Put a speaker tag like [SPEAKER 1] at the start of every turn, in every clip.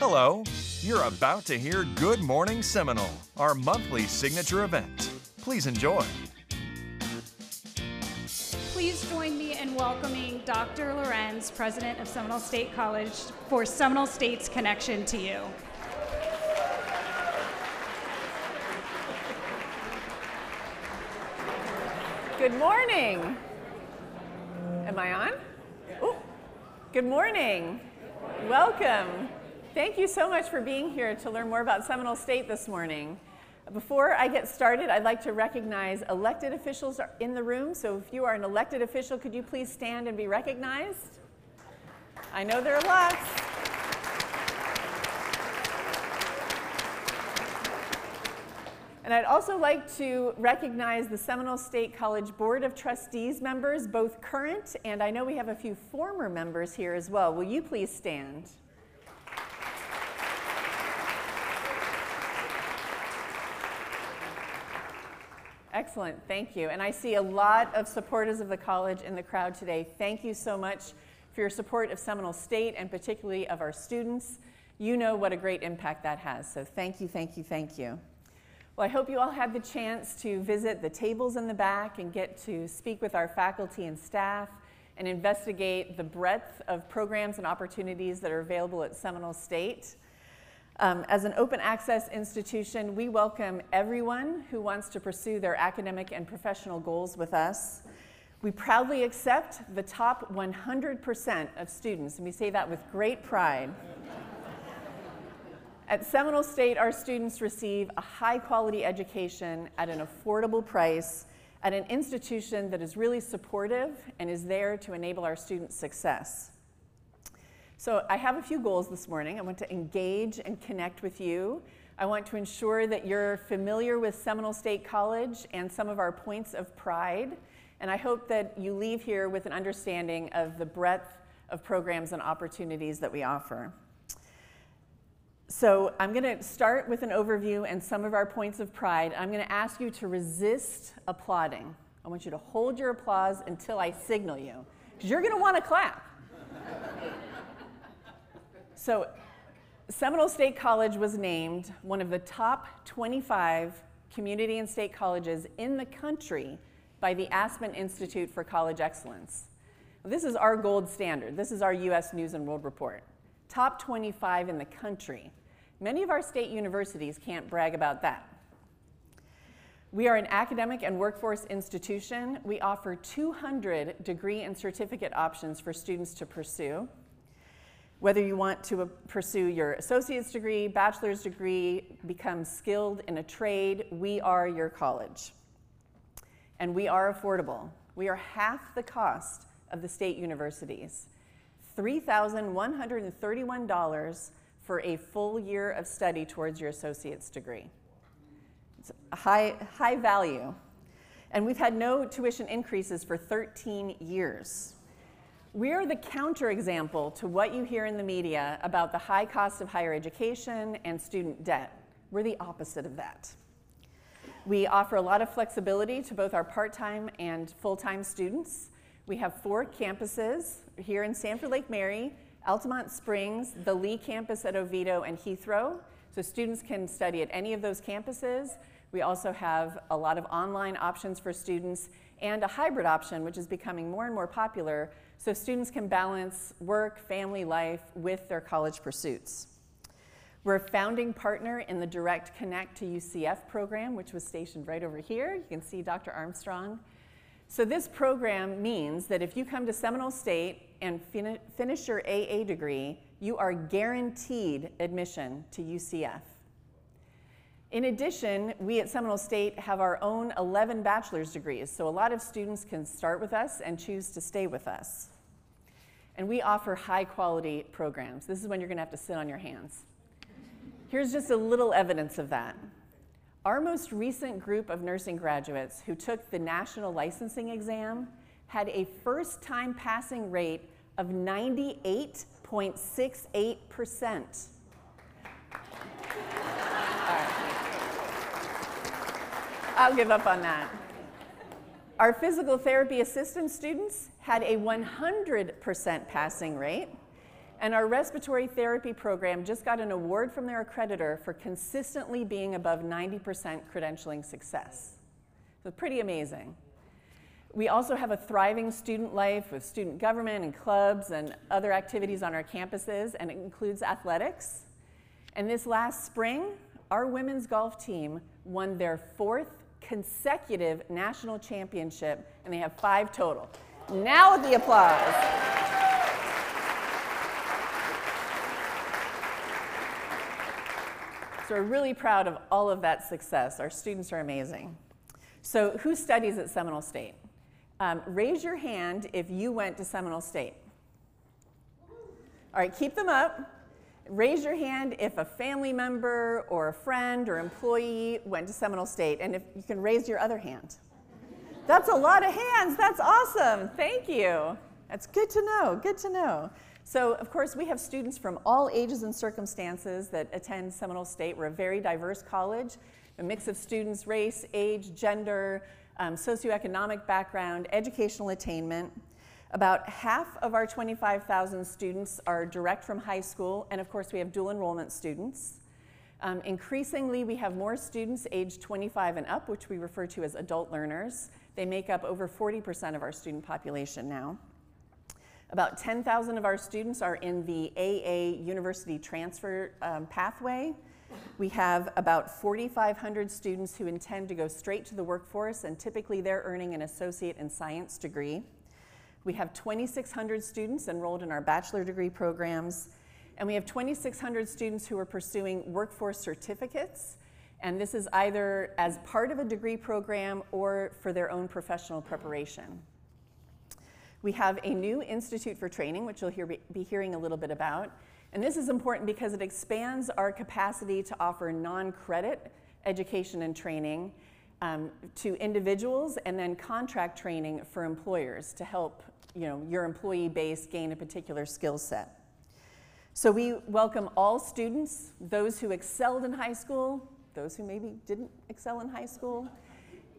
[SPEAKER 1] Hello, you're about to hear Good Morning Seminole, our monthly signature event. Please enjoy.
[SPEAKER 2] Please join me in welcoming Dr. Lorenz, President of Seminole State College, for Seminole State's connection to you.
[SPEAKER 3] Good morning. Am I on? Ooh. Good morning. Welcome. Thank you so much for being here to learn more about Seminole State this morning. Before I get started, I'd like to recognize elected officials in the room. So if you are an elected official, could you please stand and be recognized? I know there are lots. And I'd also like to recognize the Seminole State College Board of Trustees members, both current and I know we have a few former members here as well. Will you please stand? Excellent, thank you. And I see a lot of supporters of the college in the crowd today. Thank you so much for your support of Seminole State and particularly of our students. You know what a great impact that has. So thank you, thank you, thank you. Well, I hope you all had the chance to visit the tables in the back and get to speak with our faculty and staff and investigate the breadth of programs and opportunities that are available at Seminole State. Um, as an open access institution, we welcome everyone who wants to pursue their academic and professional goals with us. We proudly accept the top 100% of students, and we say that with great pride. At Seminole State, our students receive a high quality education at an affordable price at an institution that is really supportive and is there to enable our students' success. So I have a few goals this morning. I want to engage and connect with you. I want to ensure that you're familiar with Seminole State College and some of our points of pride. And I hope that you leave here with an understanding of the breadth of programs and opportunities that we offer. So I'm going to start with an overview and some of our points of pride. I'm going to ask you to resist applauding. I want you to hold your applause until I signal you, because you're going to want to clap. So, Seminole State College was named one of the top 25 community and state colleges in the country by the Aspen Institute for College Excellence. This is our gold standard. This is our US News and World Report. Top 25 in the country. Many of our state universities can't brag about that. We are an academic and workforce institution. We offer 200 degree and certificate options for students to pursue. Whether you want to uh, pursue your associate's degree, bachelor's degree, become skilled in a trade, we are your college. And we are affordable. We are half the cost of the state universities. $3,131 for a full year of study towards your associate's degree. It's high, high value. And we've had no tuition increases for 13 years. We are the counterexample to what you hear in the media about the high cost of higher education and student debt. We're the opposite of that. We offer a lot of flexibility to both our part-time and full-time students. We have four campuses here in Sanford Lake Mary, Altamonte Springs, the Lee campus at Oviedo, and Heathrow. So students can study at any of those campuses. We also have a lot of online options for students and a hybrid option, which is becoming more and more popular, so students can balance work, family life with their college pursuits. We're a founding partner in the Direct Connect to UCF program, which was stationed right over here. You can see Dr. Armstrong. So this program means that if you come to Seminole State and fin finish your AA degree, you are guaranteed admission to UCF. In addition, we at Seminole State have our own 11 bachelor's degrees, so a lot of students can start with us and choose to stay with us. And we offer high quality programs. This is when you're gonna have to sit on your hands. Here's just a little evidence of that. Our most recent group of nursing graduates who took the national licensing exam had a first time passing rate of 98.68%. I'll give up on that. Our physical therapy assistant students had a 100% passing rate, And our respiratory therapy program just got an award from their accreditor for consistently being above 90% credentialing success. So pretty amazing. We also have a thriving student life with student government and clubs and other activities on our campuses, and it includes athletics. And this last spring, our women's golf team won their fourth consecutive national championship, and they have five total. Now the applause. So we're really proud of all of that success. Our students are amazing. So who studies at Seminole State? Um, raise your hand if you went to Seminole State. All right, keep them up. Raise your hand if a family member or a friend or employee went to Seminole State, and if you can raise your other hand. That's a lot of hands. That's awesome. Thank you. That's good to know. Good to know. So, of course, we have students from all ages and circumstances that attend Seminole State. We're a very diverse college, a mix of students, race, age, gender, um, socioeconomic background, educational attainment. About half of our 25,000 students are direct from high school, and of course, we have dual enrollment students. Um, increasingly, we have more students aged 25 and up, which we refer to as adult learners. They make up over 40% of our student population now. About 10,000 of our students are in the AA university transfer um, pathway. We have about 4,500 students who intend to go straight to the workforce, and typically they're earning an associate in science degree. We have 2,600 students enrolled in our bachelor degree programs, and we have 2,600 students who are pursuing workforce certificates, and this is either as part of a degree program or for their own professional preparation. We have a new Institute for Training, which you'll hear, be hearing a little bit about. And this is important because it expands our capacity to offer non credit education and training um, to individuals and then contract training for employers to help you know, your employee base gain a particular skill set. So we welcome all students, those who excelled in high school, those who maybe didn't excel in high school.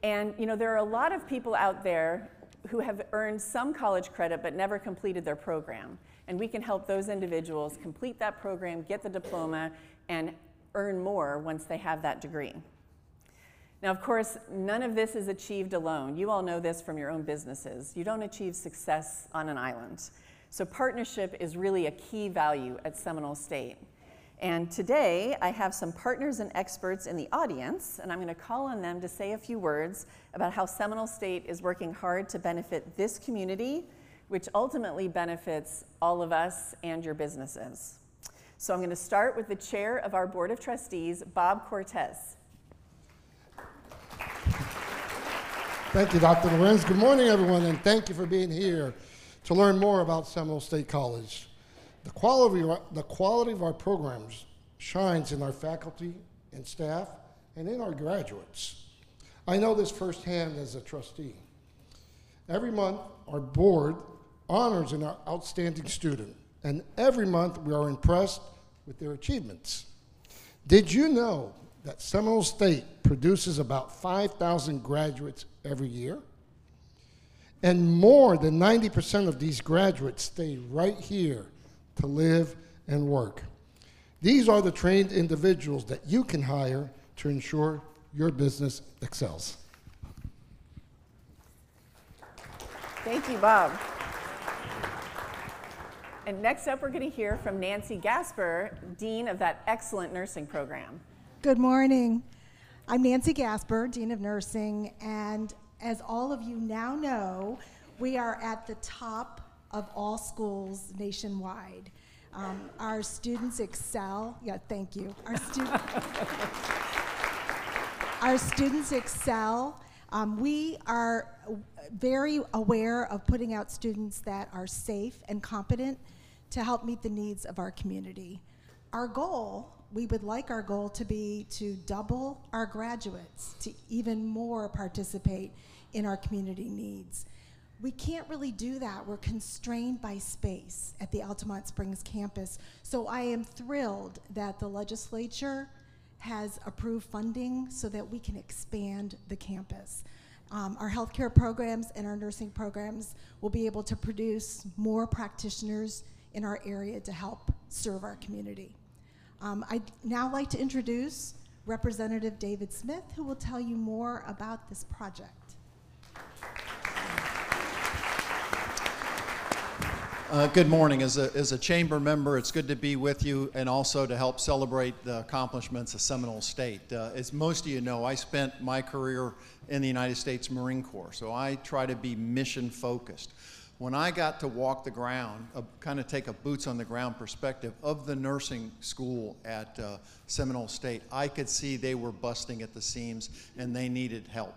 [SPEAKER 3] And you know, there are a lot of people out there who have earned some college credit but never completed their program. And we can help those individuals complete that program, get the diploma, and earn more once they have that degree. Now, of course, none of this is achieved alone. You all know this from your own businesses. You don't achieve success on an island. So, partnership is really a key value at Seminole State. And today, I have some partners and experts in the audience, and I'm going to call on them to say a few words about how Seminole State is working hard to benefit this community, which ultimately benefits all of us and your businesses. So I'm going to start with the chair of our Board of Trustees, Bob Cortez.
[SPEAKER 4] Thank you, Dr. Lorenz. Good morning, everyone, and thank you for being here to learn more about Seminole State College. The quality, the quality of our programs shines in our faculty and staff and in our graduates. I know this firsthand as a trustee. Every month, our board honors an outstanding student, and every month we are impressed with their achievements. Did you know that Seminole State produces about 5,000 graduates every year? And more than 90% of these graduates stay right here to live and work. These are the trained individuals that you can hire to ensure your business excels.
[SPEAKER 3] Thank you, Bob. And next up, we're going to hear from Nancy Gasper, Dean of that excellent nursing program.
[SPEAKER 5] Good morning. I'm Nancy Gasper, Dean of Nursing, and as all of you now know, we are at the top of all schools nationwide. Um, our students excel. Yeah, thank you. Our, stu- our students excel. Um, we are very aware of putting out students that are safe and competent to help meet the needs of our community. Our goal, we would like our goal to be to double our graduates, to even more participate in our community needs we can't really do that. We're constrained by space at the Altamonte Springs campus. So I am thrilled that the legislature has approved funding so that we can expand the campus. Um, our healthcare programs and our nursing programs will be able to produce more practitioners in our area to help serve our community. Um, I'd now like to introduce Representative David Smith, who will tell you more about this project.
[SPEAKER 6] Uh, good morning. As a, as a chamber member, it's good to be with you and also to help celebrate the accomplishments of Seminole State. Uh, as most of you know, I spent my career in the United States Marine Corps, so I try to be mission focused. When I got to walk the ground, uh, kind of take a boots on the ground perspective of the nursing school at uh, Seminole State, I could see they were busting at the seams and they needed help.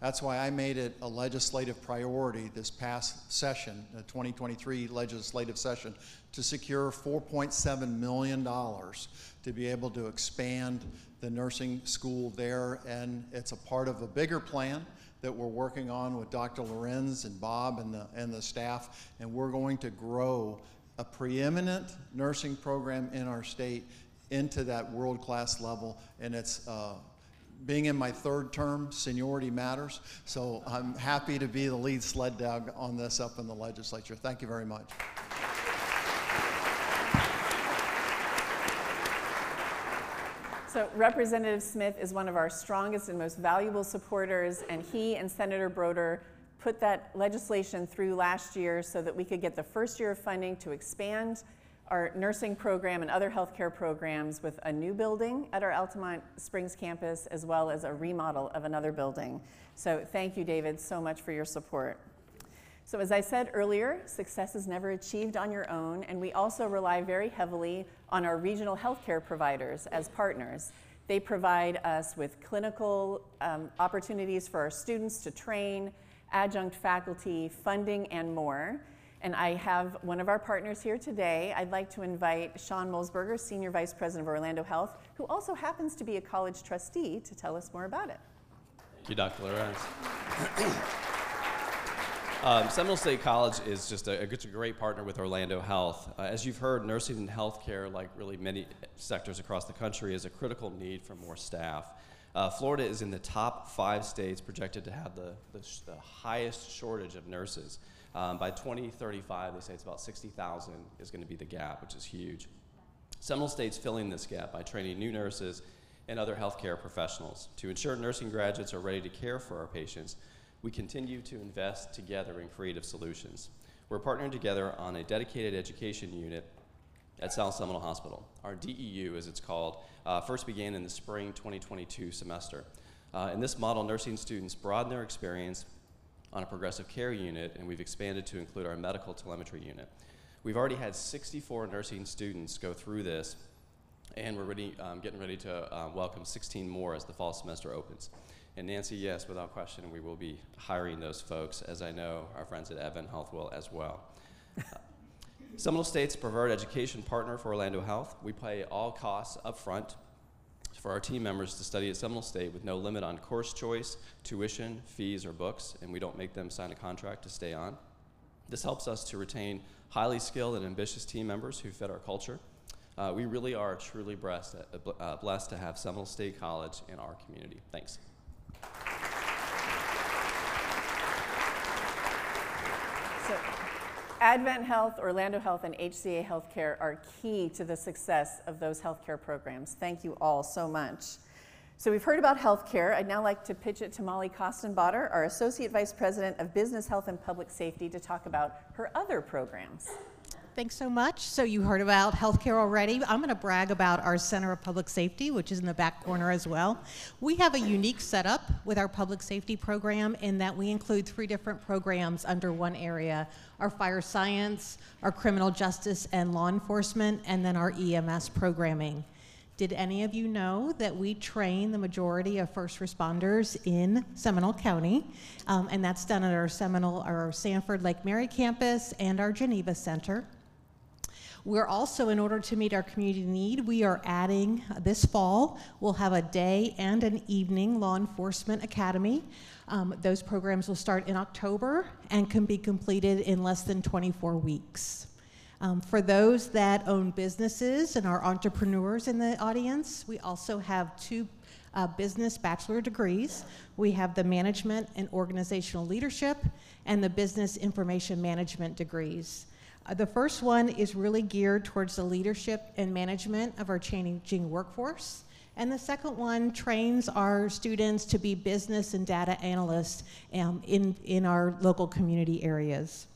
[SPEAKER 6] That's why I made it a legislative priority this past session, the 2023 legislative session, to secure $4.7 million to be able to expand the nursing school there. And it's a part of a bigger plan that we're working on with Dr. Lorenz and Bob and the, and the staff. And we're going to grow a preeminent nursing program in our state into that world class level. And it's uh, being in my third term, seniority matters. So I'm happy to be the lead sled dog on this up in the legislature. Thank you very much.
[SPEAKER 3] So Representative Smith is one of our strongest and most valuable supporters, and he and Senator Brodeur put that legislation through last year so that we could get the first year of funding to expand our nursing program and other healthcare programs with a new building at our Altamonte Springs campus, as well as a remodel of another building. So thank you, David, so much for your support. So as I said earlier, success is never achieved on your own, and we also rely very heavily on our regional healthcare providers as partners. They provide us with clinical um, opportunities for our students to train, adjunct faculty, funding, and more. And I have one of our partners here today. I'd like to invite Sean Molsberger, Senior Vice President of Orlando Health, who also happens to be a college trustee, to tell us more about it.
[SPEAKER 7] Thank you, Dr. Lorenz. Um, Seminole State College is just a, it's a great partner with Orlando Health. Uh, as you've heard, nursing and healthcare, like really many sectors across the country, is a critical need for more staff. Uh, Florida is in the top five states projected to have the, the, sh- the highest shortage of nurses. Um, by 2035, they say it's about 60,000 is going to be the gap, which is huge. Seminole State's filling this gap by training new nurses and other healthcare professionals. To ensure nursing graduates are ready to care for our patients, we continue to invest together in creative solutions. We're partnering together on a dedicated education unit at South Seminole Hospital. Our DEU, as it's called, uh, first began in the spring 2022 semester. Uh, in this model, nursing students broaden their experience on a progressive care unit, and we've expanded to include our medical telemetry unit. We've already had 64 nursing students go through this, and we're ready, um, getting ready to uh, welcome 16 more as the fall semester opens. And Nancy, yes, without question, we will be hiring those folks, as I know our friends at AdventHealth will as well. Seminole State's preferred education partner for Orlando Health. We pay all costs up front for our team members to study at Seminole State with no limit on course choice, tuition, fees, or books, and we don't make them sign a contract to stay on. This helps us to retain highly skilled and ambitious team members who fit our culture. Uh, we really are truly blessed, uh, blessed to have Seminole State College in our community. Thanks.
[SPEAKER 3] Advent Health, Orlando Health, and HCA Healthcare are key to the success of those healthcare programs. Thank you all so much. So we've heard about healthcare. I'd now like to pitch it to Molly Kostenbotter, our Associate Vice President of Business Health and Public Safety, to talk about her other programs.
[SPEAKER 8] Thanks so much. So you heard about healthcare already. I'm going to brag about our Center of Public Safety, which is in the back corner as well. We have a unique setup with our public safety program in that we include three different programs under one area: our fire science, our criminal justice and law enforcement, and then our EMS programming. Did any of you know that we train the majority of first responders in Seminole County? Um, and that's done at our Seminole, our Sanford Lake Mary campus and our Geneva Center. We're also, in order to meet our community need, we are adding this fall, we'll have a day and an evening law enforcement academy. Um, those programs will start in October and can be completed in less than 24 weeks. Um, for those that own businesses and are entrepreneurs in the audience, we also have two uh, business bachelor degrees. We have the management and organizational leadership and the business information management degrees. Uh, The first one is really geared towards the leadership and management of our changing workforce. And the second one trains our students to be business and data analysts um, in, in our local community areas.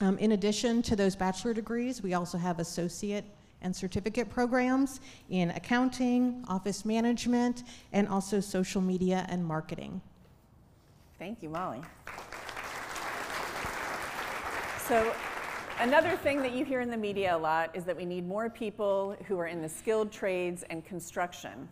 [SPEAKER 8] Um, in addition to those bachelor degrees, we also have associate and certificate programs in accounting, office management, and also social media and marketing.
[SPEAKER 3] Thank you, Molly. So, another thing that you hear in the media a lot is that we need more people who are in the skilled trades and construction.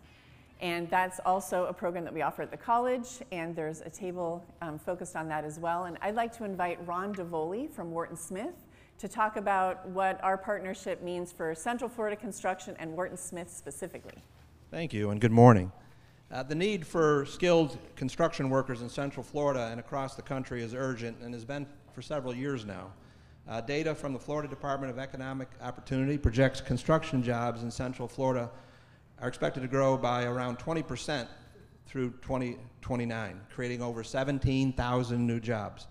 [SPEAKER 3] And that's also a program that we offer at the college, and there's a table um, focused on that as well. And I'd like to invite Ron Davoli from Wharton Smith to talk about what our partnership means for Central Florida construction and Wharton Smith specifically.
[SPEAKER 9] Thank you, and good morning. Uh, the need for skilled construction workers in Central Florida and across the country is urgent and has been for several years now. Uh, data from the Florida Department of Economic Opportunity projects construction jobs in Central Florida are expected to grow by around 20% through 2029, creating over 17,000 new jobs.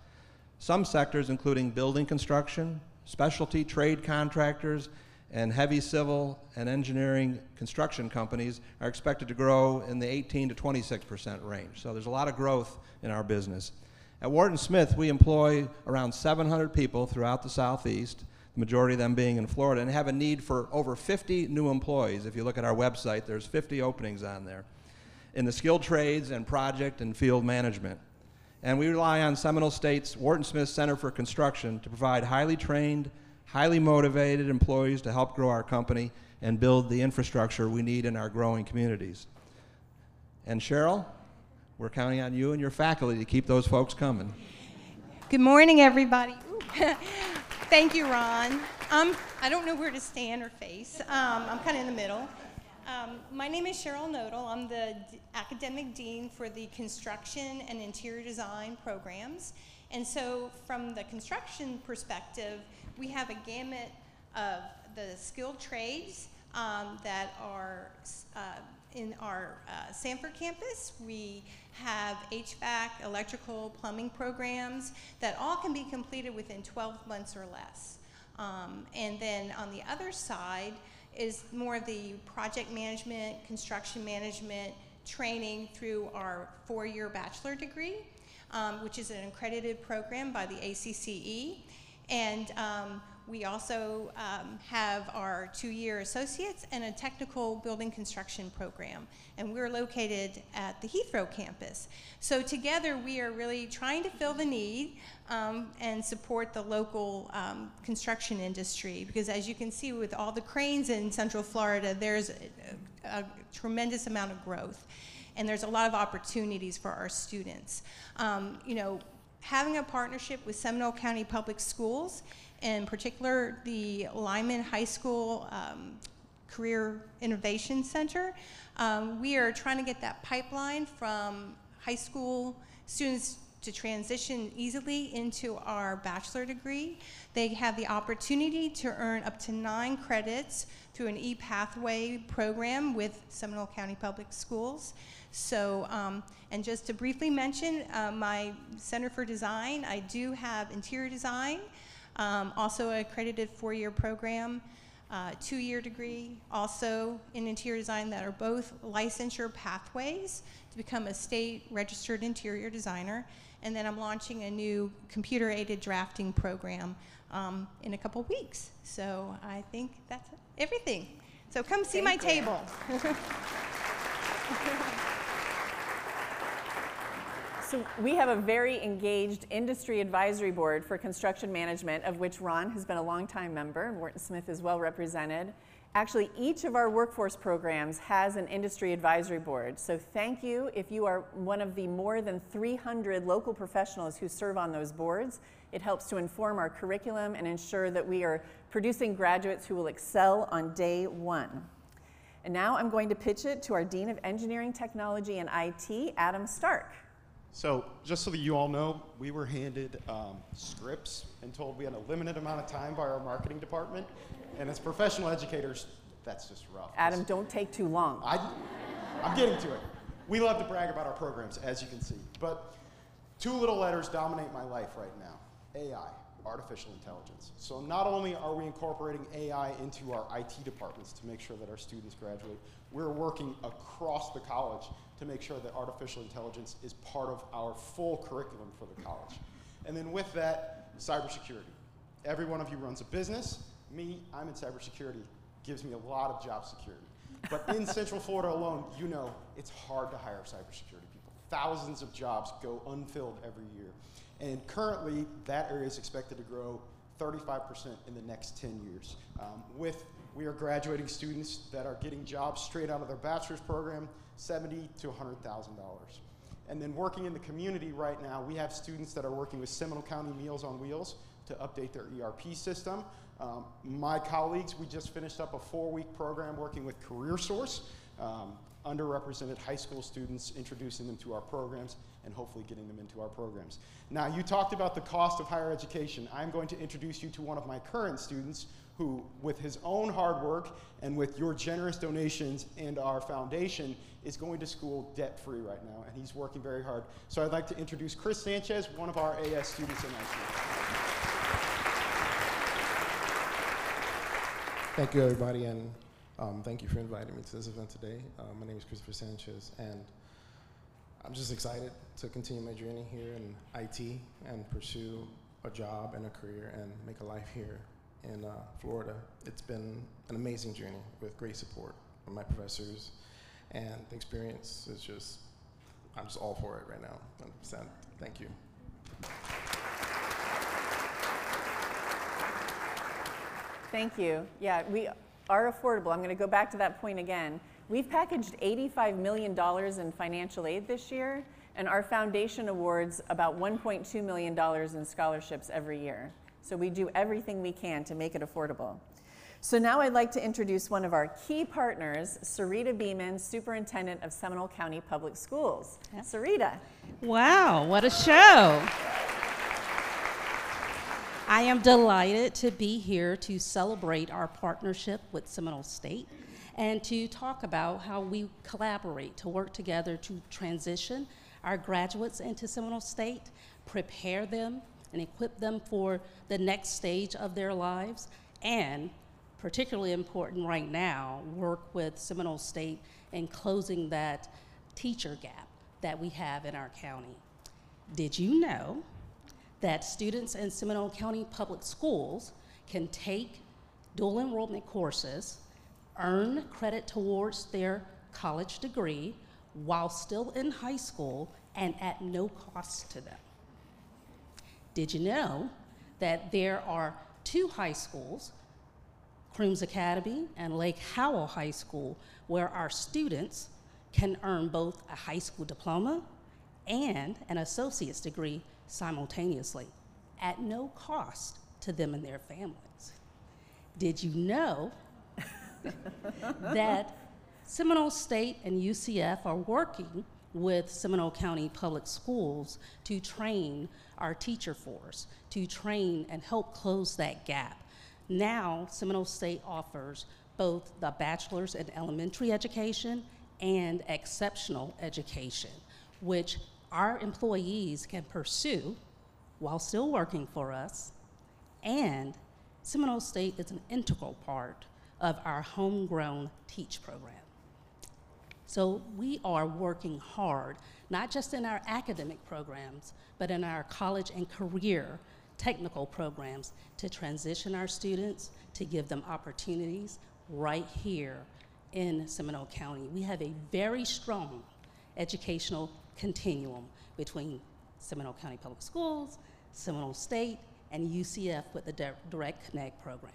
[SPEAKER 9] Some sectors, including building construction, specialty trade contractors, and heavy civil and engineering construction companies are expected to grow in the 18 to 26 percent range. So there's a lot of growth in our business. At Wharton Smith, we employ around 700 people throughout the Southeast, the majority of them being in Florida, and have a need for over 50 new employees. If you look at our website, there's 50 openings on there in the skilled trades and project and field management. And we rely on Seminole State's Wharton Smith Center for Construction to provide highly trained, highly motivated employees to help grow our company and build the infrastructure we need in our growing communities. And Cheryl, we're counting on you and your faculty to keep those folks coming.
[SPEAKER 10] Good morning, everybody. Thank you, Ron. Um, I don't know where to stand or face. Um, I'm kind of in the middle. Um, my name is Cheryl Knodel. I'm the D- academic dean for the construction and interior design programs. And so, from the construction perspective, we have a gamut of the skilled trades um, that are uh, in our uh, Sanford campus. We have HVAC, electrical, plumbing programs that all can be completed within 12 months or less. Um, and then on the other side is more of the project management, construction management training through our four year bachelor degree, um, which is an accredited program by the ACCE. And um, we also um, have our two-year associates and a technical building construction program, and we're located at the Heathrow campus. So together, we are really trying to fill the need um, and support the local um, construction industry, because as you can see with all the cranes in Central Florida, there's a, a tremendous amount of growth, and there's a lot of opportunities for our students. Um, you know, having a partnership with Seminole County Public Schools in particular the Lyman High School um, Career Innovation Center. Um, we are trying to get that pipeline from high school students to transition easily into our bachelor degree. They have the opportunity to earn up to nine credits through an e-pathway program with Seminole County Public Schools. So, um, and just to briefly mention, uh, my Center for Design, I do have interior design, um, also an accredited four-year program, uh, two-year degree, also in interior design that are both licensure pathways to become a state registered interior designer. And then I'm launching a new computer-aided drafting program um, in a couple weeks. So I think that's everything. So come see
[SPEAKER 3] Thank
[SPEAKER 10] my
[SPEAKER 3] you.
[SPEAKER 10] table.
[SPEAKER 3] So we have a very engaged industry advisory board for construction management, of which Ron has been a longtime member, and Wharton Smith is well represented. Actually, each of our workforce programs has an industry advisory board. So thank you if you are one of the more than 300 local professionals who serve on those boards. It helps to inform our curriculum and ensure that we are producing graduates who will excel on day one. And now I'm going to pitch it to our Dean of Engineering, Technology, and IT, Adam Stark.
[SPEAKER 11] So, just so that you all know, we were handed um, scripts and told we had a limited amount of time by our marketing department. And as professional educators, that's just rough.
[SPEAKER 3] Adam, don't take too long.
[SPEAKER 11] I, I'm getting to it. We love to brag about our programs, as you can see. But two little letters dominate my life right now AI, artificial intelligence. So not only are we incorporating AI into our IT departments to make sure that our students graduate, we're working across the college to make sure that artificial intelligence is part of our full curriculum for the college. And then with that, cybersecurity. Every one of you runs a business. Me, I'm in cybersecurity. Gives me a lot of job security. But in Central Florida alone, you know it's hard to hire cybersecurity people. Thousands of jobs go unfilled every year. And currently, that area is expected to grow 35% in the next 10 years. Um, with we are graduating students that are getting jobs straight out of their bachelor's program, 70 to $100,000. And then working in the community right now, we have students that are working with Seminole County Meals on Wheels to update their ERP system. Um, my colleagues, we just finished up a four-week program working with CareerSource, um, underrepresented high school students, introducing them to our programs and hopefully getting them into our programs. Now, you talked about the cost of higher education. I'm going to introduce you to one of my current students who, with his own hard work and with your generous donations and our foundation, is going to school debt free right now, and he's working very hard. So I'd like to introduce Chris Sanchez, one of our AS students in IT.
[SPEAKER 12] Thank you, everybody, and um, thank you for inviting me to this event today. Uh, my name is Christopher Sanchez, and I'm just excited to continue my journey here in IT and pursue a job and a career and make a life here in uh, Florida. It's been an amazing journey with great support from my professors, and the experience is just, I'm just all for it right now, 100%. Thank you.
[SPEAKER 3] Thank you. Yeah, we are affordable. I'm going to go back to that point again. We've packaged $85 million in financial aid this year, and our foundation awards about $1.2 million in scholarships every year. So we do everything we can to make it affordable. So now I'd like to introduce one of our key partners, Serita Beamon, Superintendent of Seminole County Public Schools. Yep. Serita.
[SPEAKER 13] Wow, what a show. I am delighted to be here to celebrate our partnership with Seminole State and to talk about how we collaborate to work together to transition our graduates into Seminole State, prepare them and equip them for the next stage of their lives, and particularly important right now, work with Seminole State in closing that teacher gap that we have in our county. Did you know that students in Seminole County Public Schools can take dual enrollment courses, earn credit towards their college degree while still in high school and at no cost to them? Did you know that there are two high schools, Crooms Academy and Lake Howell High School, where our students can earn both a high school diploma and an associate's degree simultaneously at no cost to them and their families. Did you know that Seminole State and UCF are working with Seminole County Public Schools to train our teacher force, to train and help close that gap. Now, Seminole State offers both the bachelor's in elementary education and exceptional education, which our employees can pursue while still working for us. And Seminole State is an integral part of our homegrown TEACH program. So we are working hard, not just in our academic programs, but in our college and career technical programs to transition our students, to give them opportunities right here in Seminole County. We have a very strong educational continuum between Seminole County Public Schools, Seminole State, and UCF with the Direct Connect program.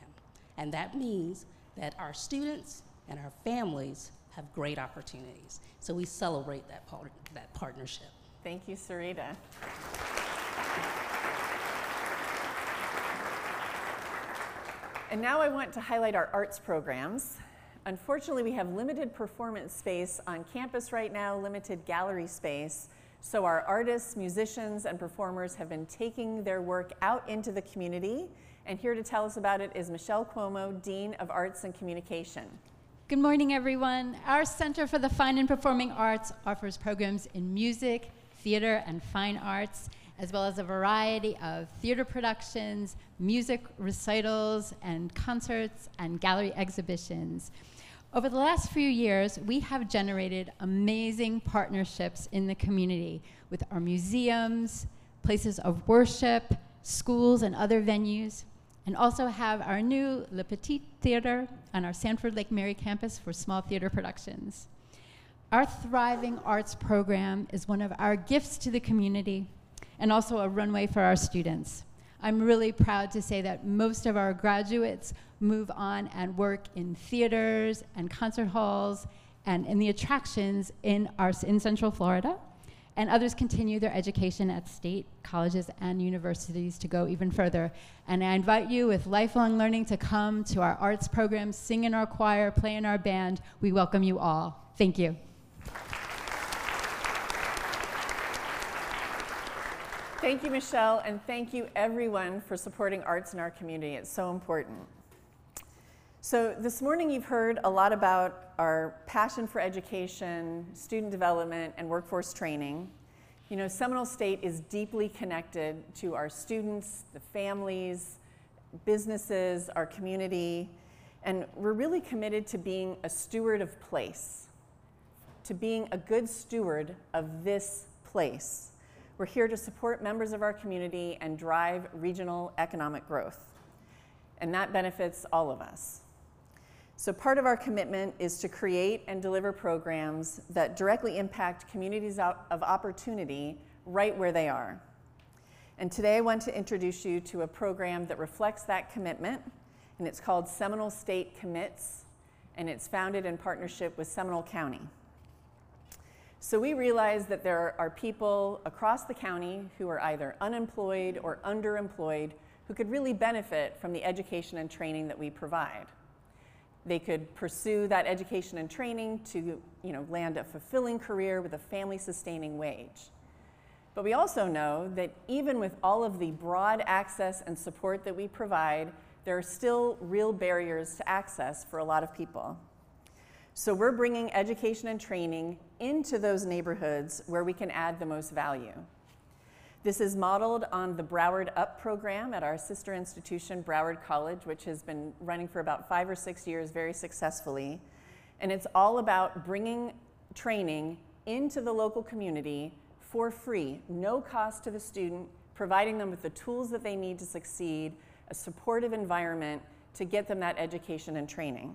[SPEAKER 13] And that means that our students and our families have great opportunities. So we celebrate that, part, that partnership.
[SPEAKER 3] Thank you, Serita. And now I want to highlight our arts programs. Unfortunately, we have limited performance space on campus right now, limited gallery space. So our artists, musicians, and performers have been taking their work out into the community. And here to tell us about it is Michelle Cuomo, Dean of Arts and Communication.
[SPEAKER 14] Good morning, everyone. Our Center for the Fine and Performing Arts offers programs in music, theater, and fine arts. as well as a variety of theater productions, music recitals, and concerts and gallery exhibitions. Over the last few years, we have generated amazing partnerships in the community with our museums, places of worship, schools, and other venues, and also have our new Le Petit Theater on our Sanford Lake Mary campus for small theater productions. Our thriving arts program is one of our gifts to the community and also a runway for our students. I'm really proud to say that most of our graduates move on and work in theaters and concert halls and in the attractions in, our, in Central Florida. And others continue their education at state colleges and universities to go even further. And I invite you with lifelong learning to come to our arts programs, sing in our choir, play in our band. We welcome you all. Thank you.
[SPEAKER 3] Thank you, Michelle, and thank you everyone for supporting arts in our community. It's so important. So this morning you've heard a lot about our passion for education, student development, and workforce training. You know, Seminole State is deeply connected to our students, the families, businesses, our community, and we're really committed to being a steward of place, to being a good steward of this place. We're here to support members of our community and drive regional economic growth. And that benefits all of us. So, part of our commitment is to create and deliver programs that directly impact communities of opportunity right where they are. And today I want to introduce you to a program that reflects that commitment, and it's called Seminole State Commits, and it's founded in partnership with Seminole County. So we realize that there are people across the county who are either unemployed or underemployed who could really benefit from the education and training that we provide. They could pursue that education and training to you know, land a fulfilling career with a family sustaining wage. But we also know that even with all of the broad access and support that we provide, there are still real barriers to access for a lot of people. So we're bringing education and training into those neighborhoods where we can add the most value. This is modeled on the Broward Up program at our sister institution, Broward College, which has been running for about five or six years very successfully. And it's all about bringing training into the local community for free, no cost to the student, providing them with the tools that they need to succeed, a supportive environment to get them that education and training.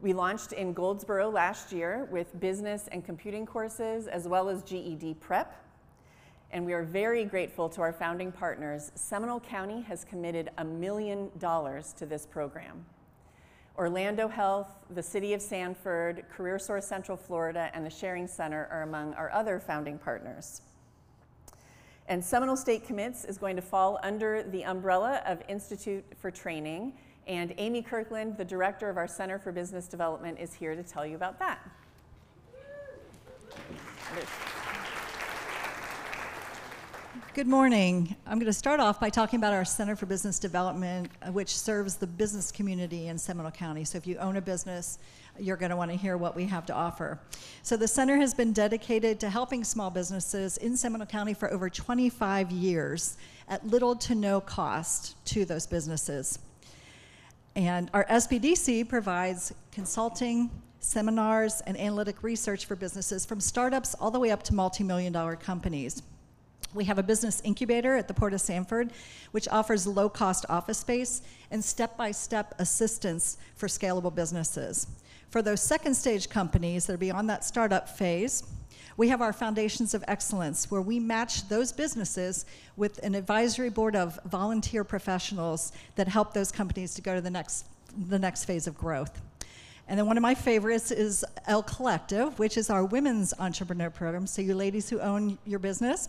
[SPEAKER 3] We launched in Goldsboro last year with business and computing courses as well as GED prep. And we are very grateful to our founding partners. Seminole County has committed a million dollars to this program. Orlando Health, the City of Sanford, CareerSource Central Florida, and the Sharing Center are among our other founding partners. And Seminole State Commits is going to fall under the umbrella of Institute for Training, and Amy Kirkland, the director of our Center for Business Development, is here to tell you about that.
[SPEAKER 15] Good morning. I'm going to start off by talking about our Center for Business Development, uh, which serves the business community in Seminole County. So if you own a business, you're going to want to hear what we have to offer. So the center has been dedicated to helping small businesses in Seminole County for over 25 years at little to no cost to those businesses. And our SBDC provides consulting, seminars, and analytic research for businesses from startups all the way up to multi million dollar companies. We have a business incubator at the Port of Sanford, which offers low cost office space and step by step assistance for scalable businesses. For those second stage companies that are beyond that startup phase, we have our Foundations of Excellence, where we match those businesses with an advisory board of volunteer professionals that help those companies to go to the next, the next phase of growth. And then one of my favorites is El Collective, which is our women's entrepreneur program. So, you ladies who own your business,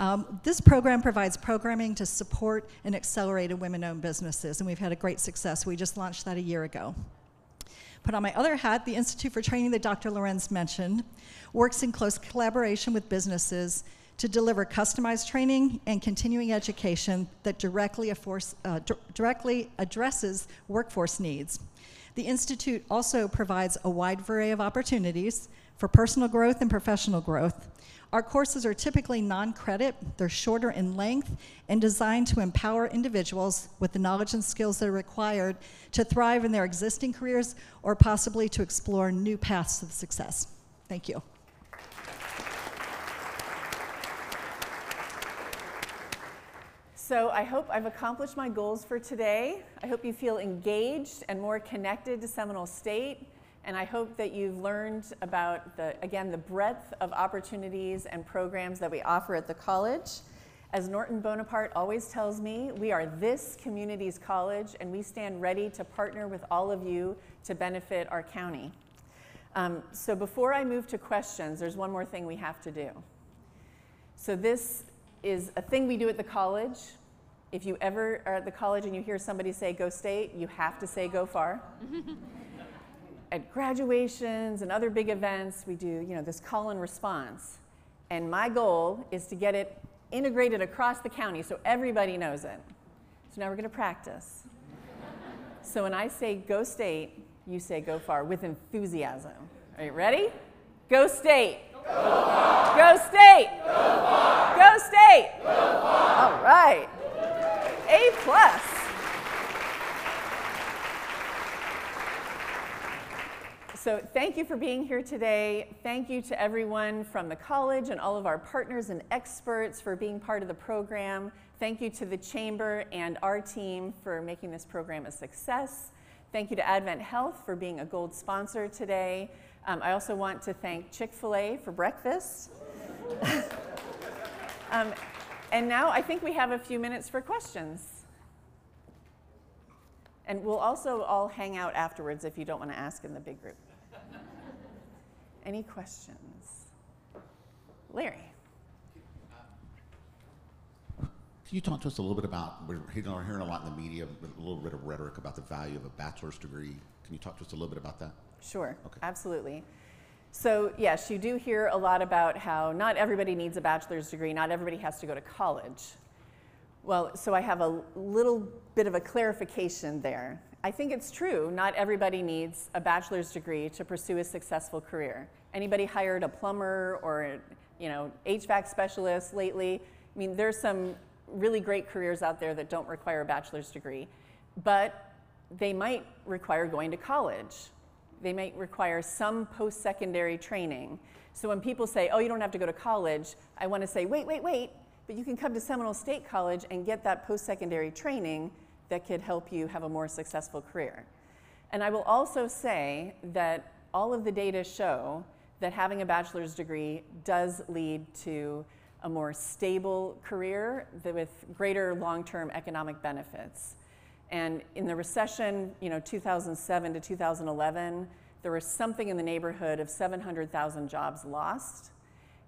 [SPEAKER 15] um, this program provides programming to support and accelerate women owned businesses, and we've had a great success. We just launched that a year ago. But on my other hat, the Institute for Training that Dr. Lorenz mentioned works in close collaboration with businesses to deliver customized training and continuing education that directly, uh, directly addresses workforce needs. The Institute also provides a wide array of opportunities for personal growth and professional growth. Our courses are typically non credit, they're shorter in length, and designed to empower individuals with the knowledge and skills that are required to thrive in their existing careers or possibly to explore new paths to success. Thank you.
[SPEAKER 3] So I hope I've accomplished my goals for today. I hope you feel engaged and more connected to Seminole State. And I hope that you've learned about the, again, the breadth of opportunities and programs that we offer at the college. As Norton Bonaparte always tells me, we are this community's college and we stand ready to partner with all of you to benefit our county. Um, so before I move to questions, there's one more thing we have to do. So this is a thing we do at the college. If you ever are at the college and you hear somebody say go state, you have to say go far. at graduations and other big events, we do, you know, this call and response. And my goal is to get it integrated across the county so everybody knows it. So now we're going to practice. so when I say go state, you say go far with enthusiasm. Are you ready? Go state. Go, far. go state. Go, far. go state. Go far. All right. A plus. So thank you for being here today. Thank you to everyone from the college and all of our partners and experts for being part of the program. Thank you to the Chamber and our team for making this program a success. Thank you to AdventHealth for being a gold sponsor today. Um, I also want to thank Chick-fil-A for breakfast. um, and now I think we have a few minutes for questions. And we'll also all hang out afterwards if you don't want to ask in the big group. Any questions? Larry.
[SPEAKER 16] Can you talk to us a little bit about, we're hearing a lot in the media, a little bit of rhetoric about the value of a bachelor's degree. Can you talk to us a little bit about that?
[SPEAKER 3] Sure, okay. absolutely. So, yes, you do hear a lot about how not everybody needs a bachelor's degree, not everybody has to go to college. Well, so I have a little bit of a clarification there. I think it's true, not everybody needs a bachelor's degree to pursue a successful career. Anybody hired a plumber or you know, HVAC specialist lately? I mean, there's some really great careers out there that don't require a bachelor's degree, but they might require going to college. They might require some post-secondary training. So when people say, oh, you don't have to go to college, I want to say, wait, wait, wait, but you can come to Seminole State College and get that post-secondary training that could help you have a more successful career. And I will also say that all of the data show that having a bachelor's degree does lead to a more stable career with greater long-term economic benefits. And in the recession, you know, 2007 to 2011, there was something in the neighborhood of 700,000 jobs lost.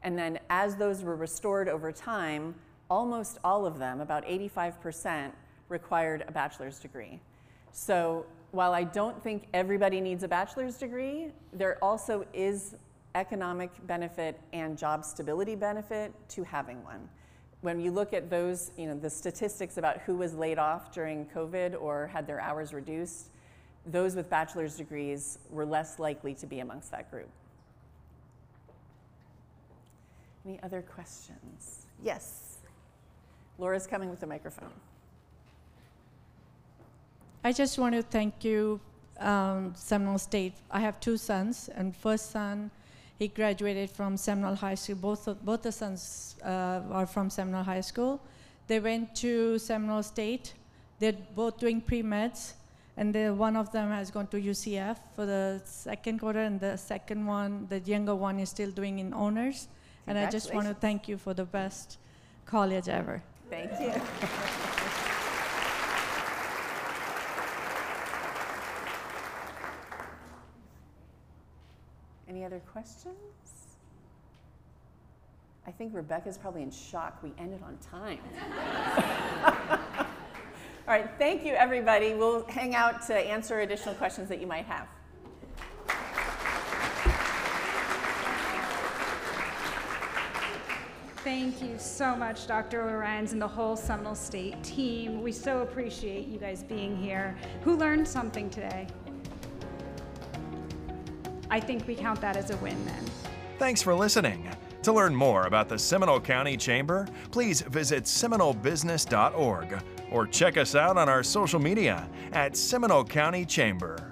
[SPEAKER 3] And then as those were restored over time, almost all of them, about 85%, required a bachelor's degree. So while I don't think everybody needs a bachelor's degree, there also is economic benefit and job stability benefit to having one. When you look at those, you know, the statistics about who was laid off during COVID or had their hours reduced, those with bachelor's degrees were less likely to be amongst that group. Any other questions? Yes. Laura's coming with the microphone.
[SPEAKER 17] I just want to thank you, um, Seminole State. I have two sons, and first son, he graduated from Seminole High School. Both of, both the sons uh, are from Seminole High School. They went to Seminole State. They're both doing pre-meds, and the, one of them has gone to UCF for the second quarter, and the second one, the younger one, is still doing in honors. And I just want to thank you for the best college ever.
[SPEAKER 3] Thank you. other questions? I think Rebecca's probably in shock. We ended on time. All right, thank you, everybody. We'll hang out to answer additional questions that you might have.
[SPEAKER 2] Thank you so much, Dr. Lorenz and the whole Seminole State team. We so appreciate you guys being here. Who learned something today? I think we count that as a win then.
[SPEAKER 1] Thanks for listening. To learn more about the Seminole County Chamber, please visit seminolebusiness.org or check us out on our social media at Seminole County Chamber.